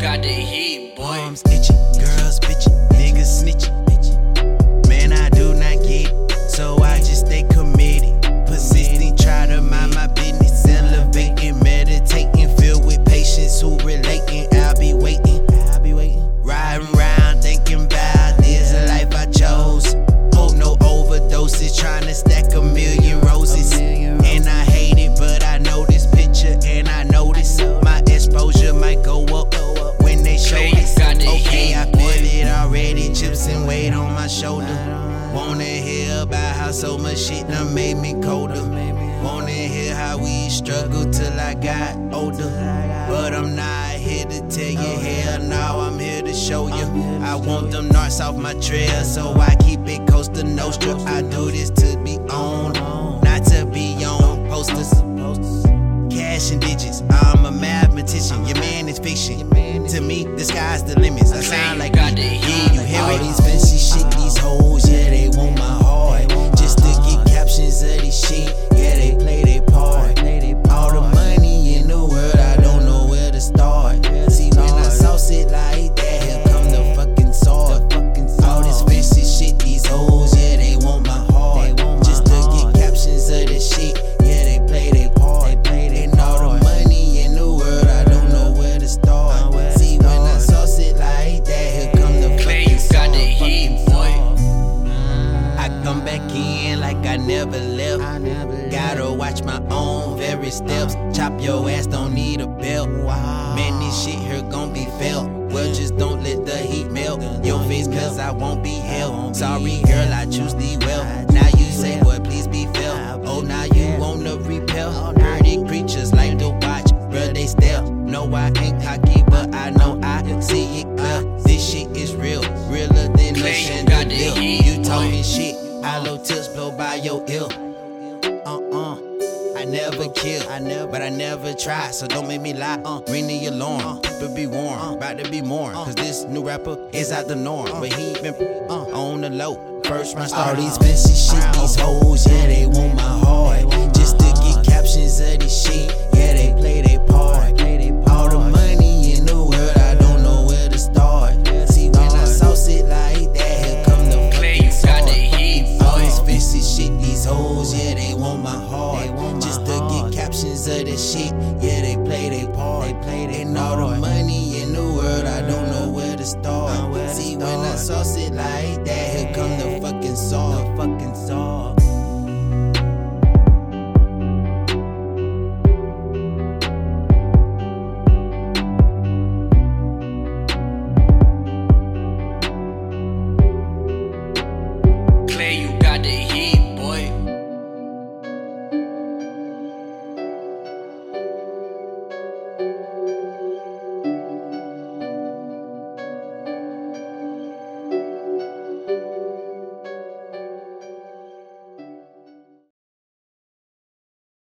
got the heat, boy. Arms itchy, girls bitchy, niggas snitchy. Weight on my shoulder. Wanna hear about how so much shit done made me colder. Wanna hear how we struggled till I got older. But I'm not here to tell you, hell now, I'm here to show you. I want them narcs off my trail, so I keep it Costa Nostra. I do this to be on, the limits. I sound like the Yeah, you hear boy. all these fancy shit, these hoes, yeah, they want my heart. Just to get captions of this come back in like I never left. I never Gotta watch my own very steps. Chop your ass, don't need a belt. Man, this shit here gon' be felt. Well, just don't let the heat melt your face, cause I won't be held. Sorry, girl, I choose thee well. Now you say, boy, please be felt. Oh, now you wanna repel. Dirty creatures like to watch, bruh, they stale. No, I ain't cocky, but I know I can see it clear. This shit is real, realer than the Man, you got the chandelier. You boy. talking shit, hollow tips blow by your ear. Uh-uh. I never kill, I never, but I never try, so don't make me lie. Uh, ring the alarm, uh. people be warned, uh. about to be more. Uh. Cause this new rapper is out the norm, but he been uh, on the low. First round All these fancy shit, these hoes, yeah, they want my heart. These hoes, yeah, they want my heart. They want my Just to heart. get captions of the shit, yeah, they play they part. They play they and part. all the money in the world, I don't know where to start. Where to See, start. when I sauce it like that, here come the fucking saw. The fucking saw.